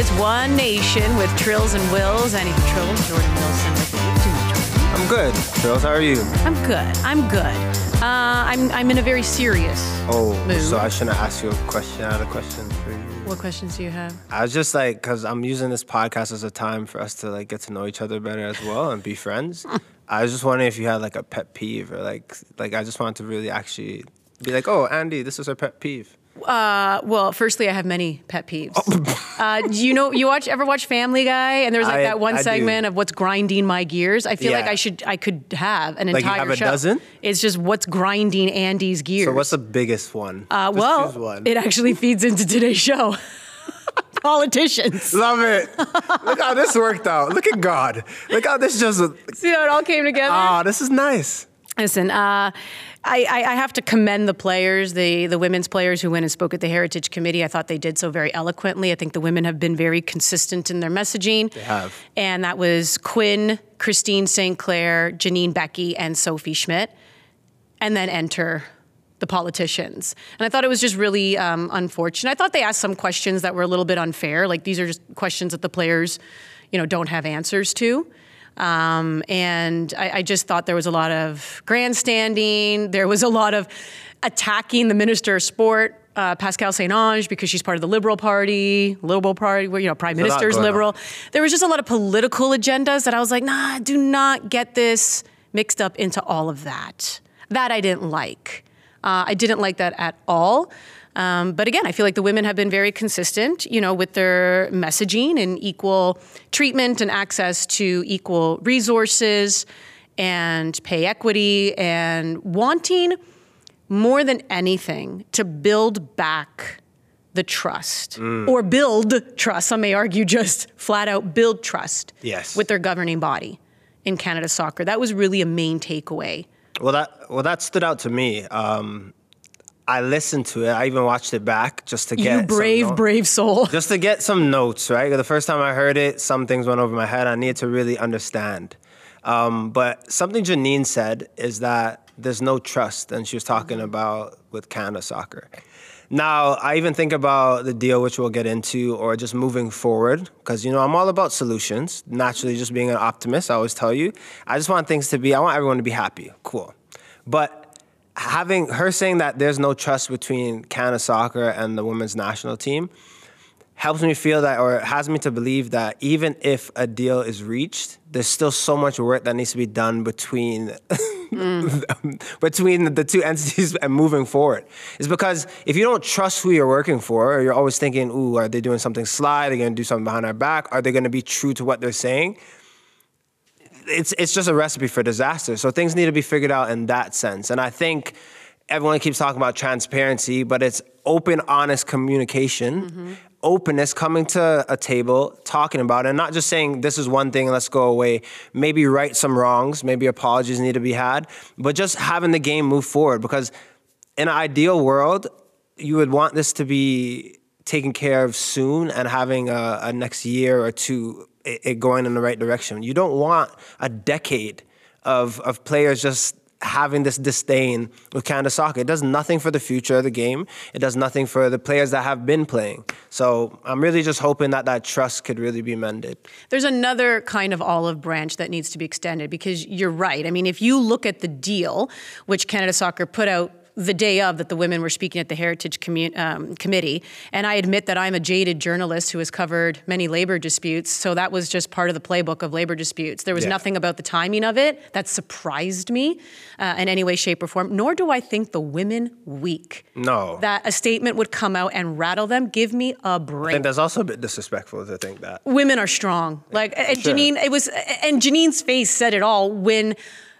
It's One Nation with Trills and Wills. Andi Trills, Jordan Wilson with you. Too much. I'm good. Trills, how are you? I'm good. I'm good. Uh, I'm I'm in a very serious Oh, mood. so I shouldn't ask you a question. I had a question for you. what questions do you have? I was just like, because I'm using this podcast as a time for us to like get to know each other better as well and be friends. I was just wondering if you had like a pet peeve or like, like I just wanted to really actually be like, oh, Andi, this is our pet peeve. Uh, well, firstly, I have many pet peeves. uh, do you know you watch ever watch Family Guy? And there's like I- that one I do. segment of what's grinding my gears. I feel like I should I could have an Like entire have a show. dozen? It's just what's grinding Andi's gears. So what's the biggest one? uh, well, one. it actually feeds into today's show. Politicians. Love it. Look how this worked out. Look at God. Look how this just. See how it all came together? Ah, this is nice. Listen, uh, I, I, have to commend the players, the, the women's players who went and spoke at the Heritage Committee. I thought they did so very eloquently. I think the women have been very consistent in their messaging. They have. And that was Quinn, Christine Sinclair, Janine Beckie, and Sophie Schmidt. And then enter the politicians. And I thought it was just really um, unfortunate. I thought they asked some questions that were a little bit unfair. Like these are just questions that the players, you know, don't have answers to. Um, and I, I just thought there was a lot of grandstanding. There was a lot of attacking the minister of sport, uh, Pascale St-Onge, because she's part of the Liberal Party, Liberal Party, where you know Prime Minister's going on. Liberal. There was just a lot of political agendas that I was like, nah, do not get this mixed up into all of that. That I didn't like. Uh, I didn't like that at all. Um, but again, I feel like the women have been very consistent, you know, with their messaging and equal treatment and access to equal resources and pay equity and wanting more than anything to build back the trust or build trust. Some may argue just flat out build trust Yes. with their governing body in Canada soccer. That was really a main takeaway. Well, that well that stood out to me. Um, I listened to it. I even watched it back just to get you some brave, brave soul. just to get some notes. Right, the first time I heard it, some things went over my head. I needed to really understand. Um, but something Janine said is that there's no trust, and she was talking about with Canada soccer. Now, I even think about the deal, which we'll get into, or just moving forward, because you know I'm all about solutions. Naturally, just being an optimist, I always tell you, I just want things to be. I want everyone to be happy. Cool, but having her saying that there's no trust between Canada soccer and the women's national team helps me feel that, or has me to believe that even if a deal is reached, there's still so much work that needs to be done between between the two entities and moving forward. It's because if you don't trust who you're working for, or you're always thinking, "Ooh, are they doing something sly? Are they going to do something behind our back? Are they going to be true to what they're saying?" It's it's just a recipe for disaster. So things need to be figured out in that sense. And I think everyone keeps talking about transparency, but it's open, honest communication, mm-hmm. openness, coming to a table, talking about it, and not just saying this is one thing, let's go away. Maybe right some wrongs, maybe apologies need to be had, but just having the game move forward. Because in an ideal world, you would want this to be taken care of soon and having a, a next year or two it, it going in the right direction. You don't want a decade of of players just having this disdain with Canada soccer. It does nothing for the future of the game. It does nothing for the players that have been playing. So I'm really just hoping that that trust could really be mended. There's another kind of olive branch that needs to be extended because you're right. I mean, if you look at the deal, which Canada Soccer put out the day of that the women were speaking at the Heritage Commu- um, Committee, and I admit that I'm a jaded journalist who has covered many labor disputes, so that was just part of the playbook of labor disputes. There was Yeah. nothing about the timing of it that surprised me uh, in any way, shape, or form, nor do I think the women weak. No. That a statement would come out and rattle them. Give me a break think that's also a bit disrespectful to think that. women are strong. Like and Sure. Janine, it was and Janine's face said it all when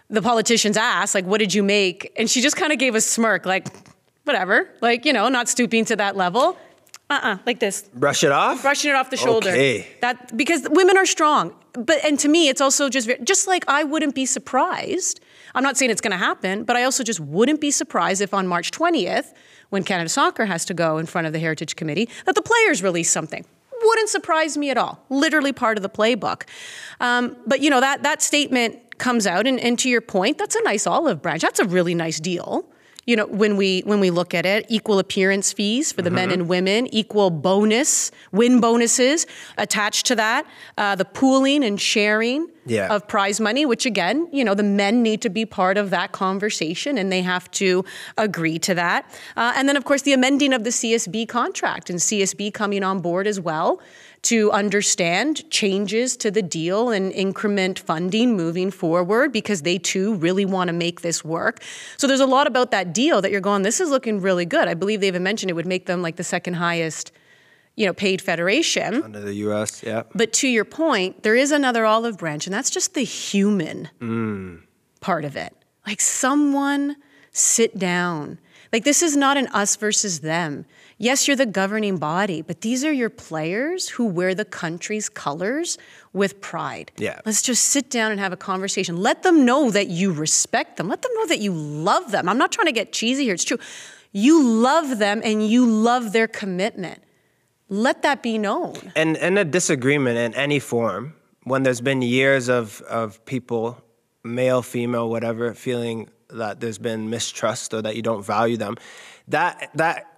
the politicians asked, like, what did you make? And she just kind of gave a smirk, like, whatever. Like, you know, not stooping to that level. Uh-uh, like this. Brush it off? Brushing it off the shoulder. Okay. That because women are strong. But and to me, it's also just just like I wouldn't be surprised. I'm not saying it's going to happen, but I also just wouldn't be surprised if on March 20th, when Canada Soccer has to go in front of the Heritage Committee, that the players release something. Wouldn't surprise me at all. Literally part of the playbook. Um, but you know that that statement comes out, and, and to your point, that's a nice olive branch. That's a really nice deal. you know when we when we look at it equal appearance fees for the men Mm-hmm. and women equal bonus win bonuses attached to that uh, the pooling and sharing Yeah. of prize money which again you know the men need to be part of that conversation and they have to agree to that uh, and then of course the amending of the csb contract and csb coming on board as well to understand changes to the deal and increment funding moving forward because they too really want to make this work. So there's a lot about that deal that you're going, this is looking really good. I believe they even mentioned it would make them like the second highest, you know, paid federation. Under the U.S., yeah. But to your point, there is another olive branch, and that's just the human mm. part of it. Like someone sit down. Like this is not an us versus them. Yes, you're the governing body, but these are your players who wear the country's colors with pride. Yeah. Let's just sit down and have a conversation. Let them know that you respect them. Let them know that you love them. I'm not trying to get cheesy here. It's true. You love them and you love their commitment. Let that be known. and and a disagreement in any form when there's been years of of people male female whatever feeling that there's been mistrust or that you don't value them that that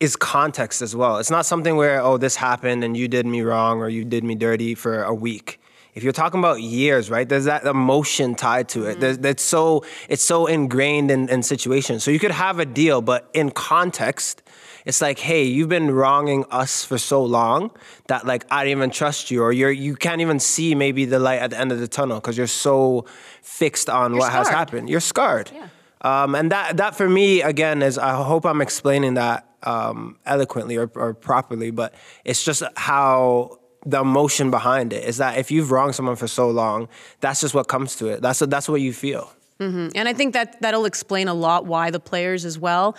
is context as well it's not something where oh this happened and you did me wrong or you did me dirty for a week if you're talking about years, right, there's that emotion tied to it. There's, mm-hmm. that's so it's so ingrained in, in situations. So you could have a deal, but in context, it's like, hey, you've been wronging us for so long that like I don't even trust you, or you're you can't even see maybe the light at the end of the tunnel because you're so fixed on what has happened. You're scarred. Yeah. Um, and that that for me again is I hope I'm explaining that um, eloquently or, or properly, but it's just how the emotion behind it is that if you've wronged someone for so long, that's just what comes to it. That's that's what you feel. And I think that that'll explain a lot why the players as well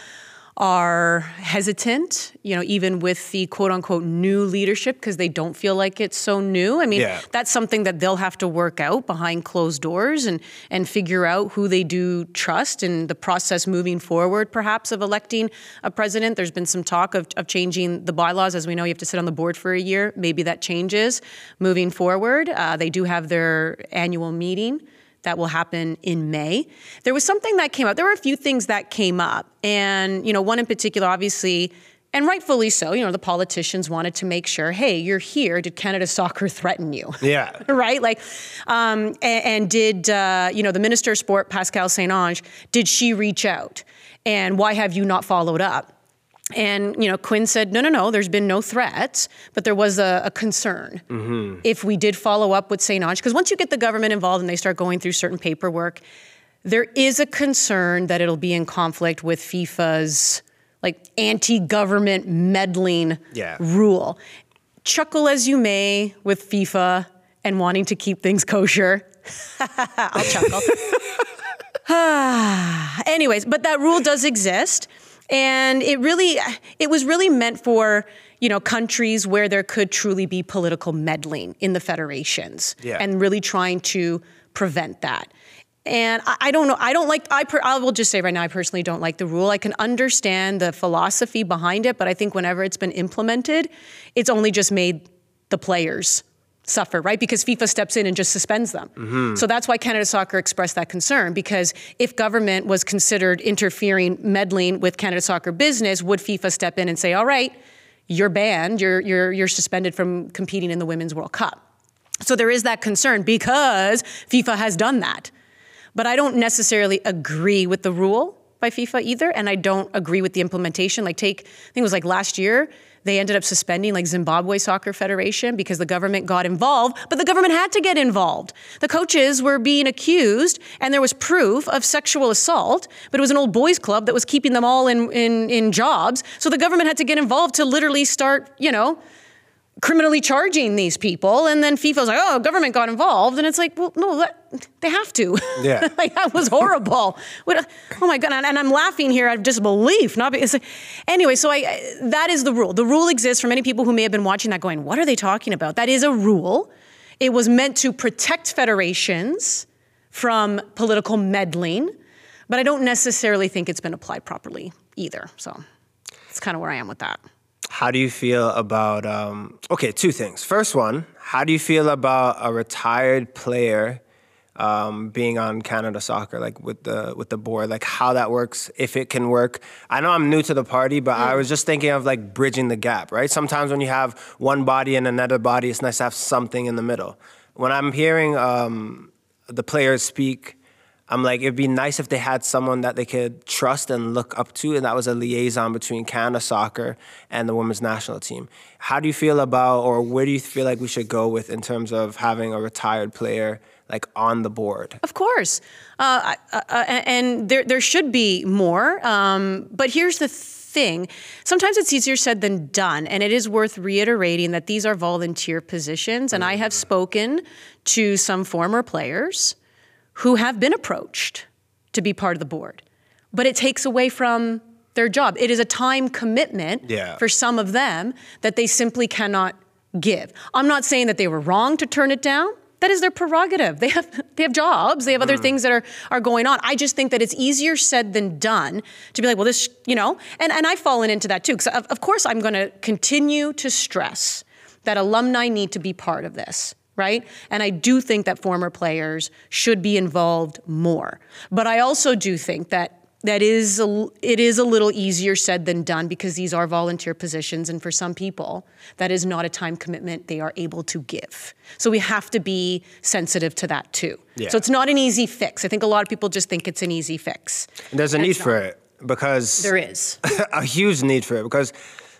are hesitant, you know, even with the quote unquote new leadership because they don't feel like it's so new. I mean, Yeah. that's something that they'll have to work out behind closed doors and and figure out who they do trust and the process moving forward perhaps of electing a president. There's been some talk of, of changing the bylaws. As we know, you have to sit on the board for a year. Maybe that changes moving forward. Uh, they do have their annual meeting that will happen in May. There was something that came up. There were a few things that came up. And, you know, one in particular, obviously, and rightfully so, you know, the politicians wanted to make sure, hey, you're here. Did Canada Soccer threaten you? Yeah. right? Like, um, and, and did, uh, you know, the Minister of Sport, Pascale St-Onge, did she reach out? And why have you not followed up? And you know, Quinn said, "No, no, no. There's been no threats, but there was a, a concern mm-hmm. if we did follow up with St-Onge, because once you get the government involved and they start going through certain paperwork, there is a concern that it'll be in conflict with FIFA's like anti-government meddling Yeah. rule. Chuckle as you may with FIFA and wanting to keep things kosher. I'll chuckle. Anyways, but that rule does exist. And it really, it was really meant for, you know, countries where there could truly be political meddling in the federations Yeah. and really trying to prevent that. And I, I don't know. I don't like. I, per, I will just say right now. I personally don't like the rule. I can understand the philosophy behind it, but I think whenever it's been implemented, it's only just made the players suffer, right? Because FIFA steps in and just suspends them. Mm-hmm. So that's why Canada Soccer expressed that concern. Because if government was considered interfering, meddling with Canada Soccer business, would FIFA step in and say, "All right, you're banned. You're you're you're suspended from competing in the Women's World Cup." So there is that concern because FIFA has done that. But I don't necessarily agree with the rule by FIFA either, and I don't agree with the implementation. Like take, I think it was like last year, they ended up suspending like Zimbabwe Soccer Federation because the government got involved, but the government had to get involved. The coaches were being accused, and there was proof of sexual assault, but it was an old boys club that was keeping them all in in, in jobs. So the government had to get involved to literally start, you know, criminally charging these people. And then FIFA's like, oh, government got involved. And it's like, well, no, that, they have to. Yeah. like, that was horrible. What, oh my God. And, and I'm laughing here out of disbelief. Not because, anyway, so I, that is the rule. The rule exists for many people who may have been watching that going, what are they talking about? That is a rule. It was meant to protect federations from political meddling, but I don't necessarily think it's been applied properly either. So that's kind of where I am with that. How do you feel about? Um, okay, two things. First one, how do you feel about a retired player um, being on Canada Soccer, like with the with the board, like how that works, if it can work. I know I'm new to the party, but I was just thinking of like bridging the gap, right? Sometimes when you have one body and another body, it's nice to have something in the middle. When I'm hearing um, the players speak, I'm like, it'd be nice if they had someone that they could trust and look up to, and that was a liaison between Canada Soccer and the women's national team. How do you feel about, or where do you feel like we should go with in terms of having a retired player like on the board? Of course, uh, uh, uh, and there there should be more. Um, but here's the thing: sometimes it's easier said than done, and it is worth reiterating that these are volunteer positions. And I have spoken to some former players who have been approached to be part of the board, but it takes away from their job. It is a time commitment Yeah. for some of them that they simply cannot give. I'm not saying that they were wrong to turn it down. That is their prerogative. They have they have jobs. They have other mm. things that are are going on. I just think that it's easier said than done to be like, well, this, you know, and and I've fallen into that too. Because of, of course I'm going to continue to stress that alumni need to be part of this right? And I do think that former players should be involved more. But I also do think that that is a, it is a little easier said than done because these are volunteer positions and for some people that is not a time commitment they are able to give. So we have to be sensitive to that too. Yeah. So it's not an easy fix. I think a lot of people just think it's an easy fix. There's a And need for it because There is. a huge need for it because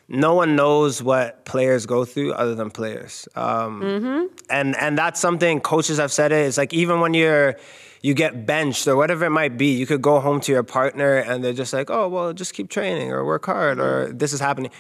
no one knows what players go through other than players. Um, And and that's something coaches have said it. It's like even when you're you get benched or whatever it might be, you could go home to your partner and they're just like, oh well, just keep training or work hard or this is happening.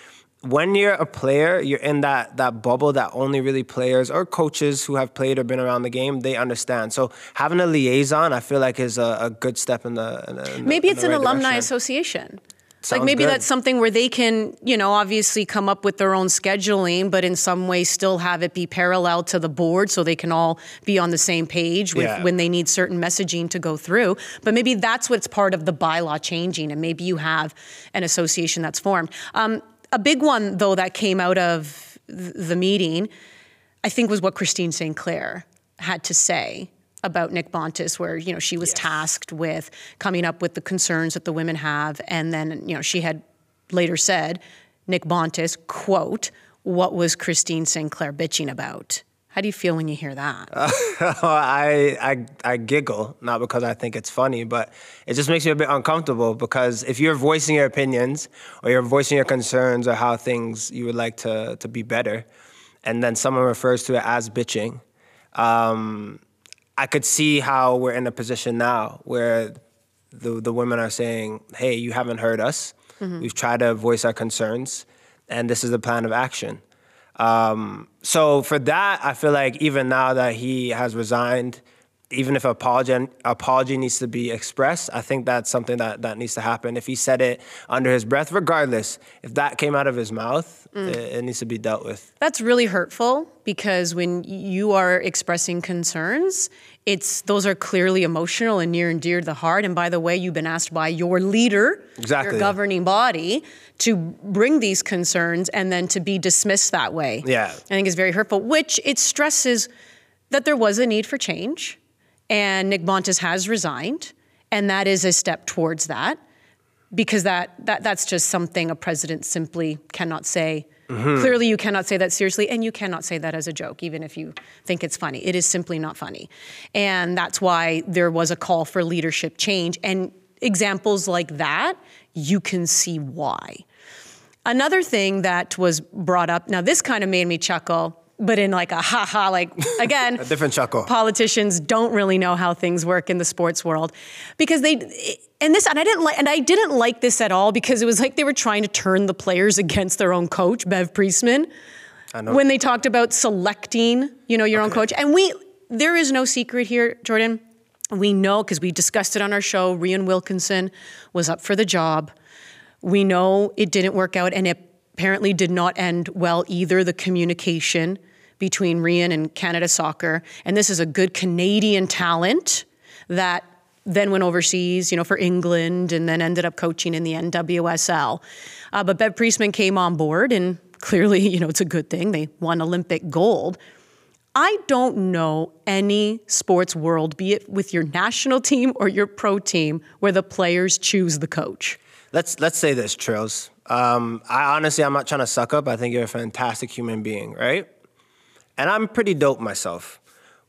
When you're a player, you're in that that bubble that only really players or coaches who have played or been around the game they understand. So having a liaison, I feel like is a, a good step in the. In the Maybe in it's the an right alumni direction. association. Sounds like maybe good. that's something where they can, you know, obviously come up with their own scheduling, but in some way still have it be parallel to the board so they can all be on the same page with Yeah. when they need certain messaging to go through. But maybe that's what's part of the bylaw changing, and maybe you have an association that's formed. Um, a big one, though, that came out of the meeting, I think, was what Christine Sinclair had to say about Nick Bontis, where you know she was tasked with coming up with the concerns that the women have, and then you know she had later said, Nick Bontis, quote, "What was Christine Sinclair bitching about?" How do you feel when you hear that? I, I I giggle not because I think it's funny, but it just makes me a bit uncomfortable because if you're voicing your opinions or you're voicing your concerns or how things you would like to to be better, and then someone refers to it as bitching, um, I could see how we're in a position now where the the women are saying, "Hey, you haven't heard us. We've tried to voice our concerns, and this is the plan of action." Um, so for that, I feel like even now that he has resigned, even if apology apology needs to be expressed, I think that's something that, that needs to happen. If he said it under his breath, regardless, if that came out of his mouth, mm. it, it needs to be dealt with. That's really hurtful because when you are expressing concerns, it's those are clearly emotional and near and dear to the heart. And by the way, you've been asked by your leader, Exactly. your governing body, to bring these concerns and then to be dismissed that way. Yeah. I think is very hurtful, which it stresses that there was a need for change. And Nick Bontis has resigned, and that is a step towards that because that, that that's just something a president simply cannot say. Mm-hmm. Clearly, you cannot say that seriously, and you cannot say that as a joke, even if you think it's funny. It is simply not funny. And that's why there was a call for leadership change. And examples like that, you can see why. Another thing that was brought up, now this kind of made me chuckle, but in like a ha ha, like again, A different chuckle. politicians don't really know how things work in the sports world. Because they and this and I didn't like and I didn't like this at all because it was like they were trying to turn the players against their own coach Bev Priestman. I know. when they talked about selecting you know your own coach. And we there is no secret here Jordan. We know because we discussed it on our show Rhian Wilkinson was up for the job. We know it didn't work out and it apparently did not end well either the communication between Rhian and Canada Soccer and this is a good Canadian talent that then went overseas, you know, for England and then ended up coaching in the NWSL. Uh, but Bev Priestman came on board and clearly, you know, it's a good thing. They won Olympic gold. I don't know any sports world, be it with your national team or your pro team, where the players choose the coach. Let's let's say this, Trills. Um, I honestly, I'm not trying to suck up. I think you're a fantastic human being, right? And I'm pretty dope myself.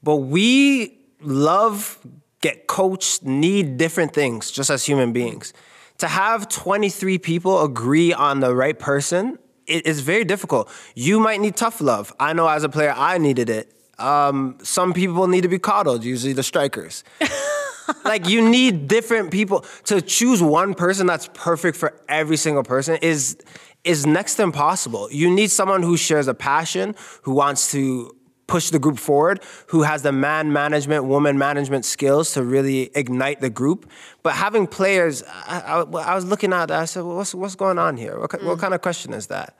But we love, get coached, need different things just as human beings. To have 23 people agree on the right person it is very difficult. You might need tough love. I know as a player, I needed it. Um, some people need to be coddled, usually the strikers. like you need different people to choose one person that's perfect for every single person is is next to impossible. You need someone who shares a passion, who wants to push the group forward, who has the man management, woman management skills to really ignite the group. But having players, I, I, I was looking at that, I said, well, what's, what's going on here? What, mm. what kind of question is that?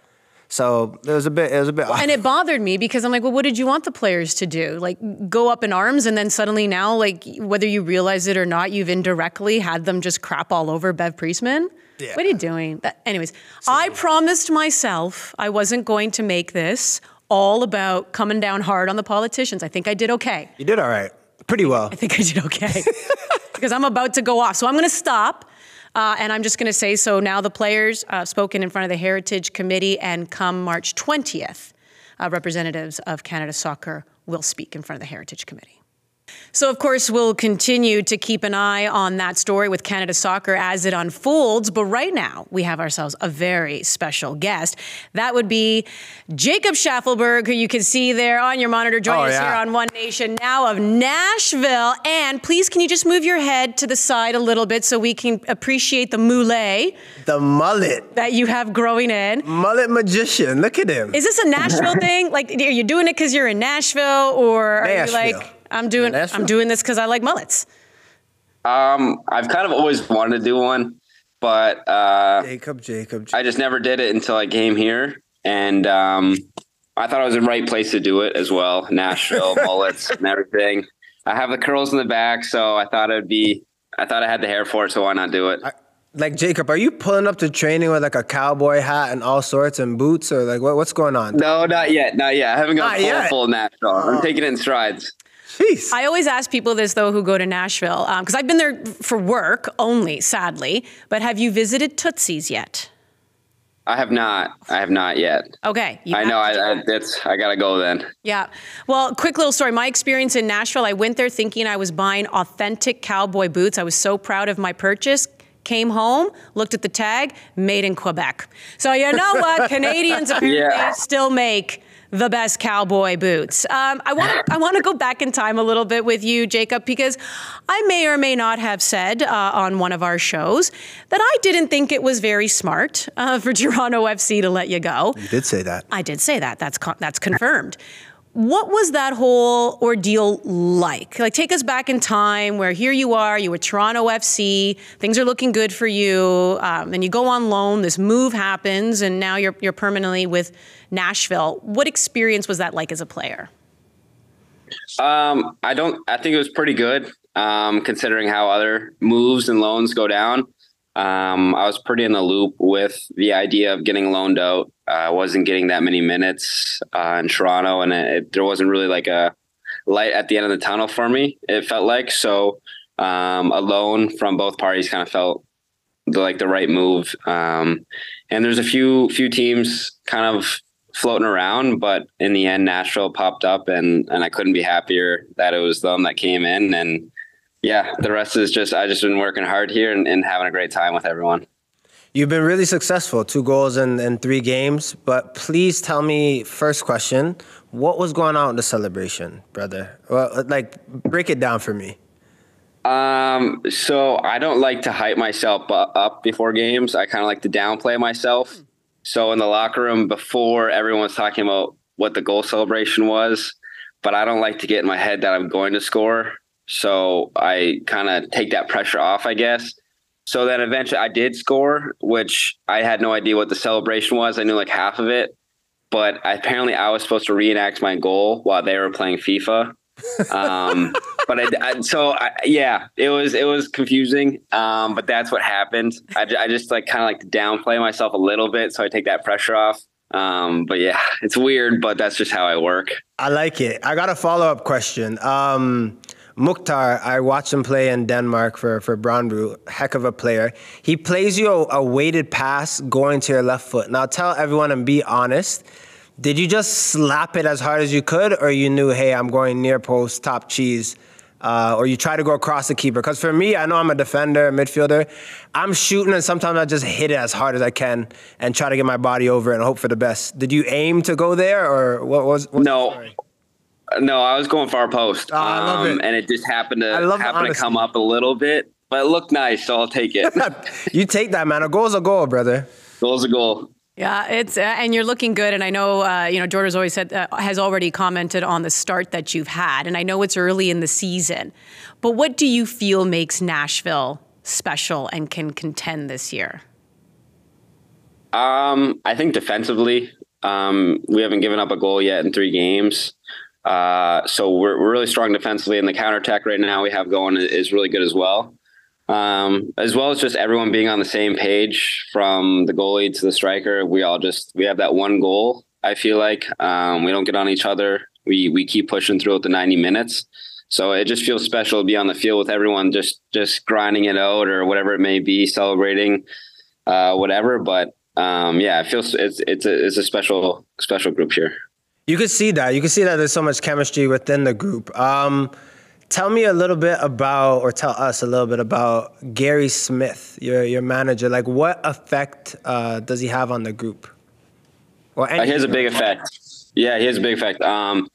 So it was a bit. It was a bit. and it bothered me because I'm like, well, what did you want the players to do? Like go up in arms, and then suddenly now, like whether you realize it or not, you've indirectly had them just crap all over Bev Priestman. Yeah. What are you doing? That, anyways, so, I promised myself I wasn't going to make this all about coming down hard on the politicians. I think I did okay. You did all right. Pretty well. I think I did okay. because I'm about to go off. So I'm going to stop. Uh, and I'm just going to say so now the players uh, spoken in front of the Heritage Committee, and come March 20th, uh, representatives of Canada Soccer will speak in front of the Heritage Committee. So, of course, we'll continue to keep an eye on that story with Canada Soccer as it unfolds. But right now, we have ourselves a very special guest. That would be Jacob Shaffelburg, who you can see there on your monitor, joining oh, us yeah. here on One Nation now of Nashville. And please, can you just move your head to the side a little bit so we can appreciate the mullet? The mullet. That you have growing in. Mullet magician. Look at him. Is this a Nashville thing? Like, are you doing it because you're in Nashville or Nashville. are you like. I'm doing I'm doing this because I like mullets. Um, I've kind of always wanted to do one, but uh, Jacob, Jacob, Jacob, I just never did it until I came here, and um, I thought I was the right place to do it as well. Nashville mullets and everything. I have the curls in the back, so I thought it'd be. I thought I had the hair for it, so why not do it? I, like Jacob, are you pulling up to training with like a cowboy hat and all sorts and boots, or like what, what's going on? No, not yet, not yet. I haven't gone full, yet. full Nashville. I'm oh. taking it in strides. Jeez. I always ask people this though who go to Nashville because um, I've been there for work only, sadly. But have you visited Tootsie's yet? I have not. I have not yet. Okay. I know. I, I, that's. I gotta go then. Yeah. Well, quick little story. My experience in Nashville. I went there thinking I was buying authentic cowboy boots. I was so proud of my purchase. Came home, looked at the tag, made in Quebec. So you know what? Canadians apparently yeah. still make the best cowboy boots. Um, I want to I want to go back in time a little bit with you, Jacob, because I may or may not have said uh, on one of our shows that I didn't think it was very smart uh, for Toronto FC to let you go. You did say that. I did say that. That's con- that's confirmed. What was that whole ordeal like? Like, take us back in time where here you are, you were Toronto FC, things are looking good for you, um, and you go on loan, this move happens, and now you're, you're permanently with Nashville. What experience was that like as a player? Um, I don't, I think it was pretty good, um, considering how other moves and loans go down. Um, I was pretty in the loop with the idea of getting loaned out. Uh, I wasn't getting that many minutes uh, in Toronto, and it, there wasn't really like a light at the end of the tunnel for me. It felt like so. Um, a loan from both parties kind of felt the, like the right move. Um, and there's a few few teams kind of floating around, but in the end, Nashville popped up, and and I couldn't be happier that it was them that came in and yeah, the rest is just I just been working hard here and, and having a great time with everyone. You've been really successful, two goals in, in three games. But please tell me, first question, what was going on with the celebration, brother? Well, like, break it down for me. Um, so I don't like to hype myself up before games. I kind of like to downplay myself. So in the locker room before, everyone was talking about what the goal celebration was, but I don't like to get in my head that I'm going to score. So I kind of take that pressure off, I guess. So then eventually I did score, which I had no idea what the celebration was. I knew like half of it, but apparently I was supposed to reenact my goal while they were playing FIFA. Um, but I, I so I, yeah, it was it was confusing. Um, but that's what happened. I, I just like kind of like downplay myself a little bit, so I take that pressure off. Um, but yeah, it's weird, but that's just how I work. I like it. I got a follow up question. Um, Mukhtar, I watched him play in Denmark for, for Brøndby. Heck of a player. He plays you a, a weighted pass going to your left foot. Now tell everyone and be honest. Did you just slap it as hard as you could, or you knew, hey, I'm going near post, top cheese, uh, or you try to go across the keeper? Because for me, I know I'm a defender, midfielder. I'm shooting, and sometimes I just hit it as hard as I can and try to get my body over and hope for the best. Did you aim to go there, or what was? no. No, I was going far post. Oh, I love it. Um, and it just happened to happen to come up a little bit, but it looked nice, so I'll take it. you take that, man. A goal's a goal, brother. Goal's a goal. Yeah, it's uh, and you're looking good. And I know uh, you know Jordan's always said uh, has already commented on the start that you've had. And I know it's early in the season, but what do you feel makes Nashville special and can contend this year? Um, I think defensively, um, we haven't given up a goal yet in three games. Uh, so we're, we're really strong defensively, and the counterattack right now we have going is really good as well. Um, as well as just everyone being on the same page from the goalie to the striker. We all just we have that one goal. I feel like um, we don't get on each other. We we keep pushing throughout the ninety minutes. So it just feels special to be on the field with everyone, just just grinding it out or whatever it may be, celebrating, uh, whatever. But um, yeah, it feels it's it's a it's a special special group here. You could see that. You can see that there's so much chemistry within the group. Um, tell me a little bit about, or tell us a little bit about Gary Smith, your your manager. Like, what effect uh, does he have on the group? Or uh, he has a big effect. Yeah, he has a big effect. Um,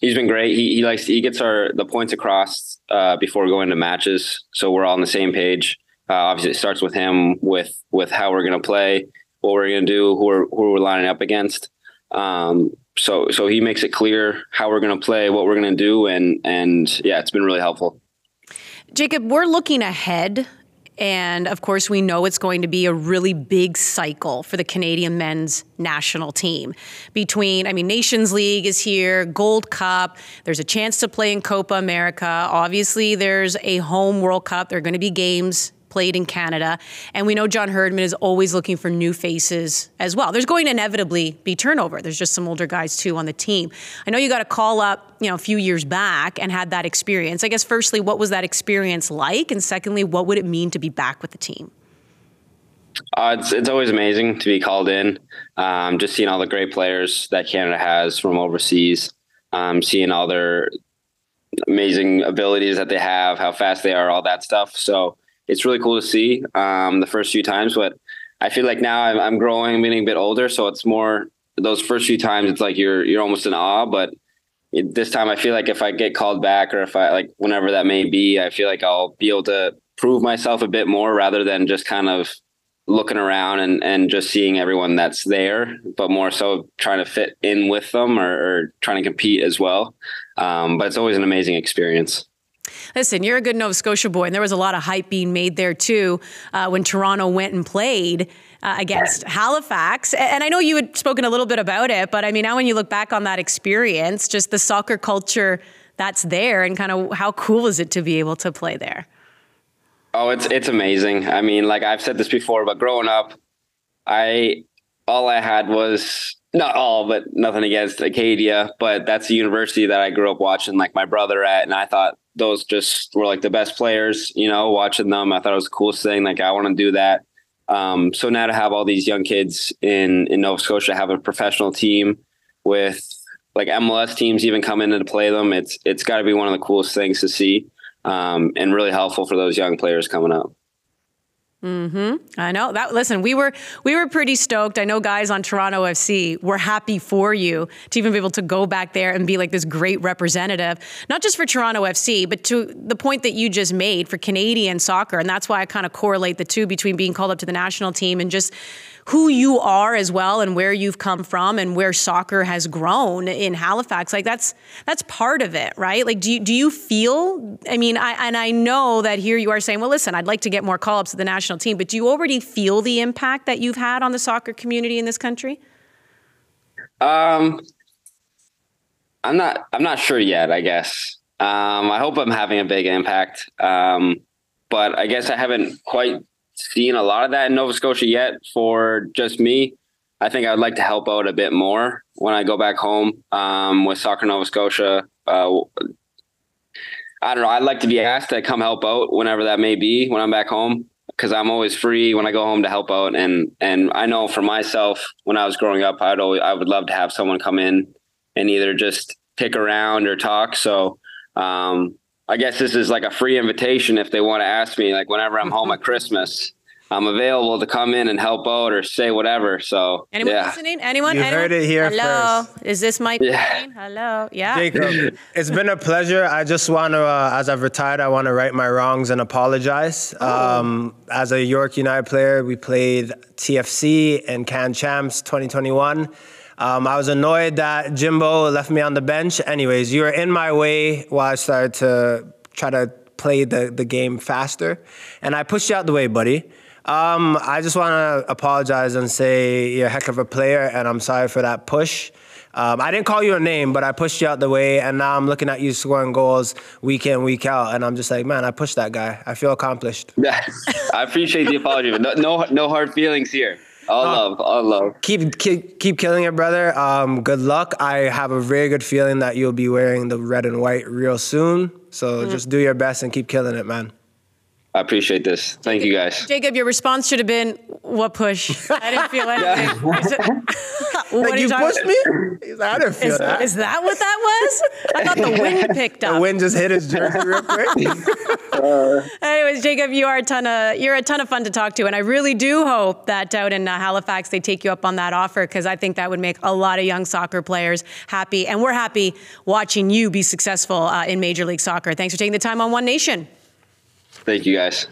he's been great. He, he likes he gets our the points across uh, before going to matches, so we're all on the same page. Uh, obviously, it starts with him with with how we're going to play, what we're going to do, who we're who we're lining up against. Um, so so he makes it clear how we're going to play, what we're going to do, and and yeah, it's been really helpful. Jacob, we're looking ahead and of course, we know it's going to be a really big cycle for the Canadian men's national team. Between, I mean, Nations League is here, Gold Cup, there's a chance to play in Copa America. Obviously, there's a home World Cup. There are going to be games played in Canada. And we know John Herdman is always looking for new faces as well. There's going to inevitably be turnover. There's just some older guys too on the team. I know you got a call up, you know, a few years back and had that experience. I guess firstly, what was that experience like? And secondly, what would it mean to be back with the team? Uh, it's it's always amazing to be called in. Um, just seeing all the great players that Canada has from overseas, um, seeing all their amazing abilities that they have, how fast they are, all that stuff. So it's really cool to see um, the first few times. But I feel like now I'm, I'm growing, I'm getting a bit older, so it's more those first few times. It's like you're you're almost in awe, but it, this time I feel like if I get called back or if I like whenever that may be, I feel like I'll be able to prove myself a bit more rather than just kind of looking around and, and just seeing everyone that's there, but more so trying to fit in with them or, or trying to compete as well. Um, but it's always an amazing experience. Listen, you're a good Nova Scotia boy, and there was a lot of hype being made there too uh, when Toronto went and played. Uh, against Halifax. And I know you had spoken a little bit about it, but I mean, now when you look back on that experience, just the soccer culture that's there and kind of how cool is it to be able to play there? Oh, it's it's amazing. I mean, like I've said this before, but growing up, I all I had was not all, but nothing against Acadia, but that's the university that I grew up watching like my brother at, and I thought those just were like the best players, you know, watching them. I thought it was the coolest thing. Like I want to do that. Um, so now to have all these young kids in, in Nova Scotia have a professional team with like MLS teams even come in to play them. It's, it's gotta be one of the coolest things to see. Um, and really helpful for those young players coming up. Mm-hmm. I know that. Listen, we were we were pretty stoked. I know guys on Toronto FC were happy for you to even be able to go back there and be like this great representative, not just for Toronto FC, but to the point that you just made for Canadian soccer. And that's why I kind of correlate the two between being called up to the national team and just who you are as well and where you've come from and where soccer has grown in Halifax. Like that's that's part of it, right? Like do you, do you feel? I mean, I and I know that here you are saying, well, listen, I'd like to get more call ups to the national team, but do you already feel the impact that you've had on the soccer community in this country? Um, I'm not. I'm not sure yet. I guess. Um, I hope I'm having a big impact. Um, but I guess I haven't quite seen a lot of that in Nova Scotia yet for just me. I think I'd like to help out a bit more when I go back home um, with Soccer Nova Scotia. Uh, I don't know. I'd like to be asked to come help out whenever that may be when I'm back home because I'm always free when I go home to help out. And and I know for myself, when I was growing up, I'd always I would love to have someone come in and either just pick around or talk. So um, I guess this is like a free invitation if they want to ask me, like whenever I'm home at Christmas. I'm available to come in and help out or say whatever. So Anyone yeah. listening? Anyone? You Anyone? heard it here Hello. first. Is this Mike? Yeah. Hello. Yeah. Jacob, it's been a pleasure. I just want to, uh, as I've retired, I want to right my wrongs and apologize. Um, as a York United player, we played TFC and Can Champs 2021. Um, I was annoyed that Jimbo left me on the bench. Anyways, you were in my way while I started to try to play the, the game faster, and I pushed you out the way, buddy. Um, I just want to apologize and say you're a heck of a player, and I'm sorry for that push. Um, I didn't call you a name, but I pushed you out the way, and now I'm looking at you scoring goals week in, week out, and I'm just like, man, I pushed that guy. I feel accomplished. Yeah, I appreciate the apology, but no, no, no hard feelings here. All love, all love. Keep keep keep killing it, brother. Um, good luck. I have a very good feeling that you'll be wearing the red and white real soon. So just do your best and keep killing it, man. I appreciate this. Thank you guys. Jacob, your response should have been, "What push? I didn't feel anything." Is what Like you talking- pushed me? He's like, I didn't feel Is, that. is that what that was? I thought the wind picked up. the wind just hit his jersey real quick. Anyways, Jacob, you are a ton of you're a ton of fun to talk to, and I really do hope that out in uh, Halifax they take you up on that offer because I think that would make a lot of young soccer players happy, and we're happy watching you be successful uh, in Major League Soccer. Thanks for taking the time on One Nation. Thank you guys.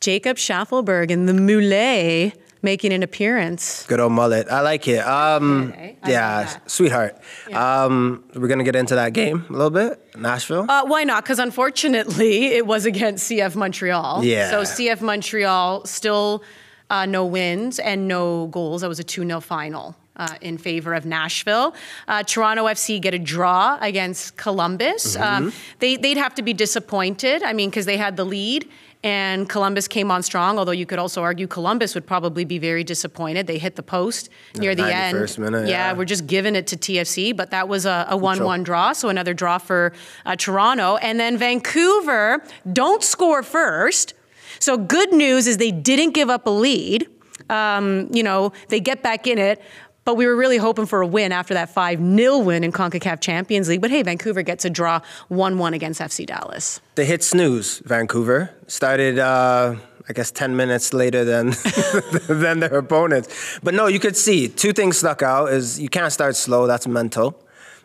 Jacob Shaffelburg and the Moulet making an appearance. Good old mullet. I like it. Um, Okay, I yeah, like sweetheart. Um, we're gonna get into that game a little bit. Nashville. Uh, why not? Because unfortunately, it was against CF Montreal. Yeah. So CF Montreal still uh, no wins and no goals. That was a 2 0 final. Uh, in favor of Nashville. Uh, Toronto FC get a draw against Columbus. Um, they, they'd have to be disappointed, I mean, because they had the lead and Columbus came on strong, although you could also argue Columbus would probably be very disappointed. They hit the post near the end. minute, yeah, yeah. we're just giving it to TFC, but that was a, a 1 1 draw, so another draw for uh, Toronto. And then Vancouver don't score first. So good news is they didn't give up a lead. Um, you know, they get back in it. But we were really hoping for a win after that 5 0 win in CONCACAF Champions League. But hey, Vancouver gets a draw 1 1 against FC Dallas. They hit snooze. Vancouver started. Uh, I guess 10 minutes later than than their opponents. But no, you could see two things stuck out is you can't start slow, that's mental.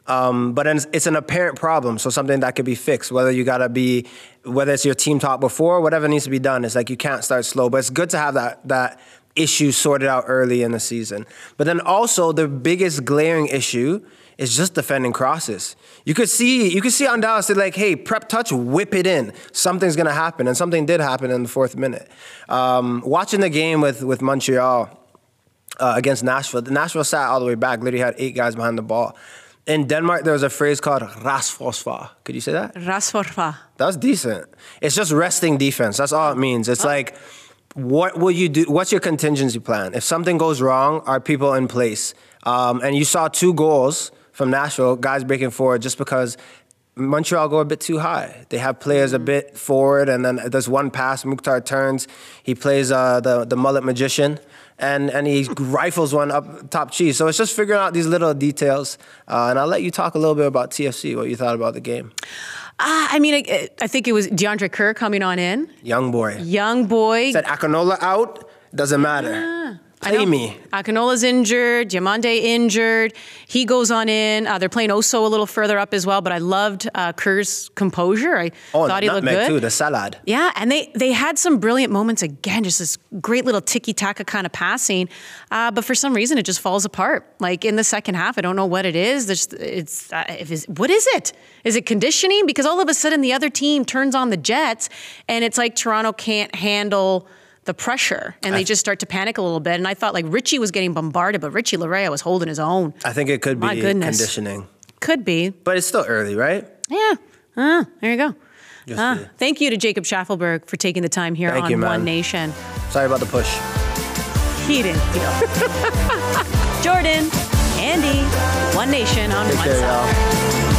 Um, but it's, it's an apparent problem, so something that could be fixed. Whether you gotta be, whether it's your team talk before, whatever needs to be done, it's like you can't start slow. But it's good to have that that issue sorted out early in the season. But then also the biggest glaring issue is just defending crosses. You could see you could see on Dallas they're like, hey, prep touch, whip it in. Something's gonna happen, and something did happen in the fourth minute. Um, watching the game with with Montreal uh, against Nashville, Nashville sat all the way back. Literally had eight guys behind the ball. In Denmark, there was a phrase called "rasforsvar." Could you say that? Rasforfa. That was decent. It's just resting defense. That's all it means. It's like, what will you do? What's your contingency plan? If something goes wrong, are people in place? Um, and you saw two goals from Nashville, guys breaking forward just because Montreal go a bit too high. They have players a bit forward, and then there's one pass. Mukhtar turns. He plays uh, the the mullet magician, and and he rifles one up top cheese. So it's just figuring out these little details. Uh, and I'll let you talk a little bit about TFC. What you thought about the game? Uh, I mean, I, I think it was DeAndre Kerr coming on in. Young boy. Young boy. Said Akinola out, doesn't matter. Ah, I Play me. Akinola's injured, Diomande injured. He goes on in. Uh, they're playing Oso a little further up as well, but I loved uh, Kerr's composure. I Oh, thought he looked good. too, the salad. Yeah, and they they had some brilliant moments again, just this great little tiki taka kind of passing. Uh, but for some reason, it just falls apart. Like in the second half, I don't know what it is. There's, it's uh, if it's, what is it? Is it conditioning? Because all of a sudden, the other team turns on the Jets, and it's like Toronto can't handle the pressure, and they just start to panic a little bit. And I thought like Richie was getting bombarded, but Richie Laryea was holding his own. I think it could be goodness. conditioning. Could be, But it's still early, right? yeah. Uh, there you go. Uh, the- thank you to Jacob Shaffelburg for taking the time here on you. One Nation. Sorry about the push. He didn't feel. Jordan, Andi, One Nation on Take one care, side.